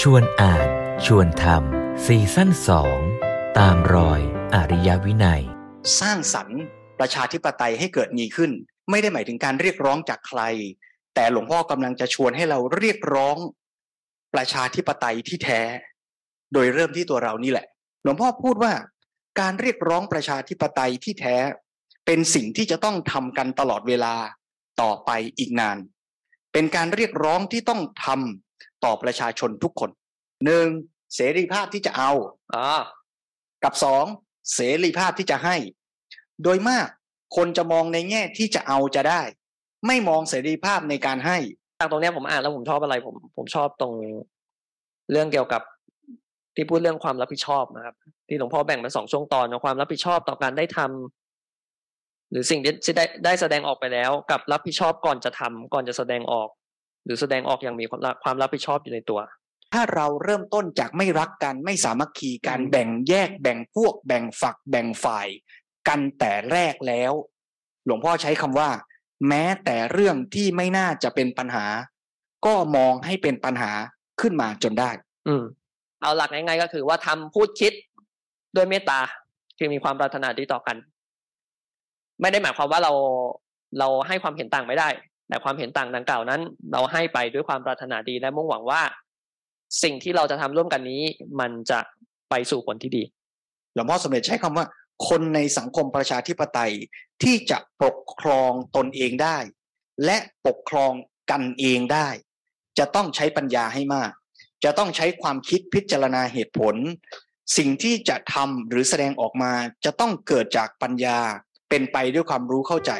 ชวนอ่าน ชวนทำซีซั่นสองตามรอยอริยวินัย สร้างสรรค์ประชาธิปไตยให้เกิดมีขึ้น ไม่ได้หมายถึงการเรียกร้องจากใคร แต่หลวงพ่อกำลังจะชวนให้เราเรียกร้อง ประชาธิปไตยที่แท้ โดยเริ่มที่ตัวเรานี่แหละ หลวงพ่อพูดว่า การเรียกร้องประชาธิปไตยที่แท้ เป็นสิ่งที่จะต้องทำกันตลอดเวลาต่อไปอีกนาน เป็นการเรียกร้องที่ต้องทำ ต่อประชาชนทุกคนหนึ่งเสรีภาพที่จะเอาอ๋อกับสองเสรีภาพที่จะให้ โดยมากคนจะมองในแง่ที่จะเอาจะได้ ไม่มองเสรีภาพในการให้ทางตรงเนี้ยผมอ่านแล้วผมชอบอะไรผมผมชอบตรงเรื่องเกี่ยวกับที่พูดเรื่องความรับผิดชอบนะครับ ที่หลวงพ่อแบ่งเป็นสองช่วงตอนนะความรับผิดชอบต่อการได้ทำหรือสิ่งที่ได้ได้แสดงออกไปแล้ว กับรับผิดชอบก่อนจะทำก่อนจะแสดงออก หรือแสดงออกอย่างมีความรับความรับผิดชอบอยู่ในตัว ถ้าเราเริ่มต้นจากไม่รักกันไม่สามัคคีกันอืมแบ่งแยกแบ่งพวก แบ่งฝัก แบ่งฝ่าย กันแต่แรกแล้ว หลวงพ่อใช้คำว่า แม้แต่เรื่องที่ไม่น่าจะเป็นปัญหา ก็มองให้เป็นปัญหาขึ้นมาจนได้ อืม เอาหลักง่ายๆก็คือว่าทำพูดคิดด้วยเมตตาคือมีความปรารถนาดีต่อกัน ไม่ได้หมายความว่าเราเราให้ความเห็นต่างไม่ได้ แต่ความเห็นต่างดังกล่าวนั้น เราให้ไปด้วยความปรารถนาดีและมุ่งหวังว่า สิ่งที่เราจะทำร่วมกันนี้ มันจะไปสู่ผลที่ดีหลวงพ่อสมเด็จใช้คำว่า คนในสังคมประชาธิปไตยที่จะปกครองตนเองได้ และปกครองกันเองได้ จะต้องใช้ปัญญาให้มาก จะต้องใช้ความคิดพิจารณาเหตุผล สิ่งที่จะทำหรือแสดงออกมาจะต้องเกิดจากปัญญาเป็นไปด้วยความรู้เข้าใจ